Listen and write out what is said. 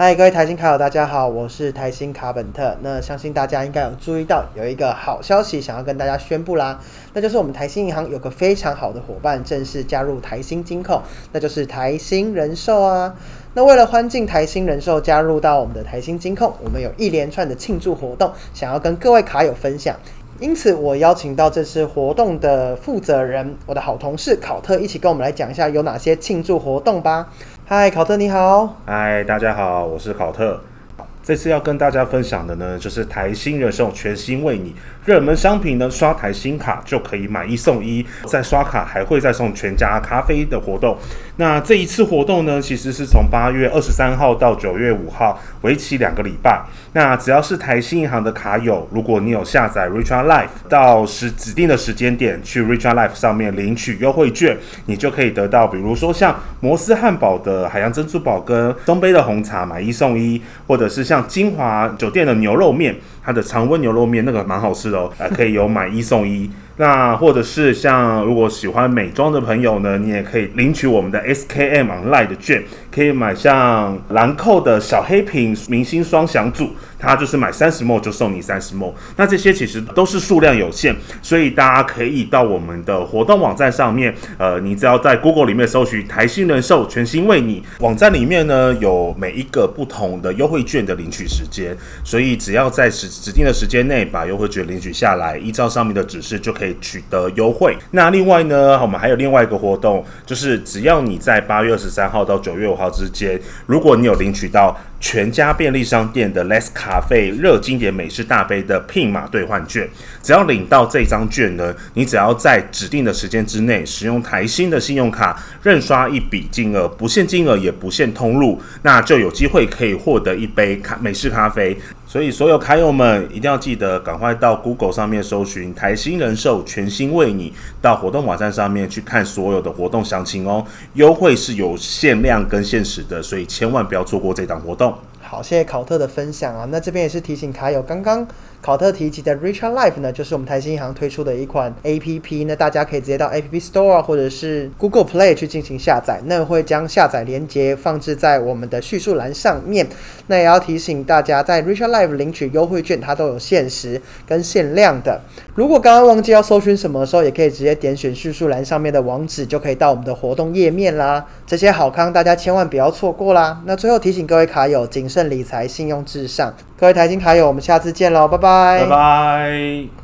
嗨，各位台新卡友，大家好，我是台新卡本特。那相信大家应该有注意到，有一个好消息想要跟大家宣布啦，那就是我们台新银行有个非常好的伙伴正式加入台新金控，那就是台新人寿啊。那为了欢庆台新人寿加入到我们的台新金控，我们有一连串的庆祝活动，想要跟各位卡友分享。因此，我邀请到这次活动的负责人，我的好同事考特，一起跟我们来讲一下有哪些庆祝活动吧。嗨，考特你好。嗨，大家好，我是考特。这次要跟大家分享的呢，就是台新人寿全新为你热门商品呢，刷台新卡就可以买一送一，再刷卡还会再送全家咖啡的活动。那这一次活动呢，其实是从八月二十三号到九月五号，为期两个礼拜。那只要是台新银行的卡友，如果你有下载 Richard Life，到时指定的时间点去 Richard Life 上面领取优惠券，你就可以得到，比如说像摩斯汉堡的海洋珍珠堡跟中杯的红茶买一送一，或者是像金华酒店的牛肉面，它的常温牛肉面那个蛮好吃的哦，还，可以有买一送一。那或者是像如果喜欢美妆的朋友呢，你也可以领取我们的 SKM Online 的券，可以买像兰蔻的小黑瓶明星双享组，它就是买三十 m 就送你三十 m。那这些其实都是数量有限，所以大家可以到我们的活动网站上面，呃，你只要在 Google 里面搜寻台新人寿全新为你，网站里面呢有每一个不同的优惠券的领取时间，所以只要在指指定的时间内把优惠券领取下来，依照上面的指示就可以。取得优惠。那另外呢，我们还有另外一个活动，就是只要你在八月二十三号到九月五号之间，如果你有领取到全家便利商店的 Less 咖啡热经典美式大杯的 PIN 码兑换券，只要领到这张券呢，你只要在指定的时间之内使用台新的信用卡认刷一笔金额，不限金额也不限通路，那就有机会可以获得一杯咖美式咖啡。所以，所有卡友们一定要记得赶快到 Google 上面搜寻台新人寿全新为你，到活动网站上面去看所有的活动详情哦。优惠是有限量跟限时的，所以千万不要错过这档活动。好，谢谢考特的分享啊。那这边也是提醒卡友，刚刚考特提及的 Richard Life 呢，就是我们台新银行推出的一款 A P P，那大家可以直接到 A P P Store 或者是 Google Play 去进行下载，那会将下载链接放置在我们的叙述栏上面。那也要提醒大家，在 Richard Life 领取优惠券，它都有限时跟限量的。如果刚刚忘记要搜寻什么的时候，也可以直接点选叙述栏上面的网址，就可以到我们的活动页面啦。这些好康，大家千万不要错过啦。那最后提醒各位卡友，谨慎。理财，信用至上。各位台金卡友，我们下次见喽，拜拜拜拜。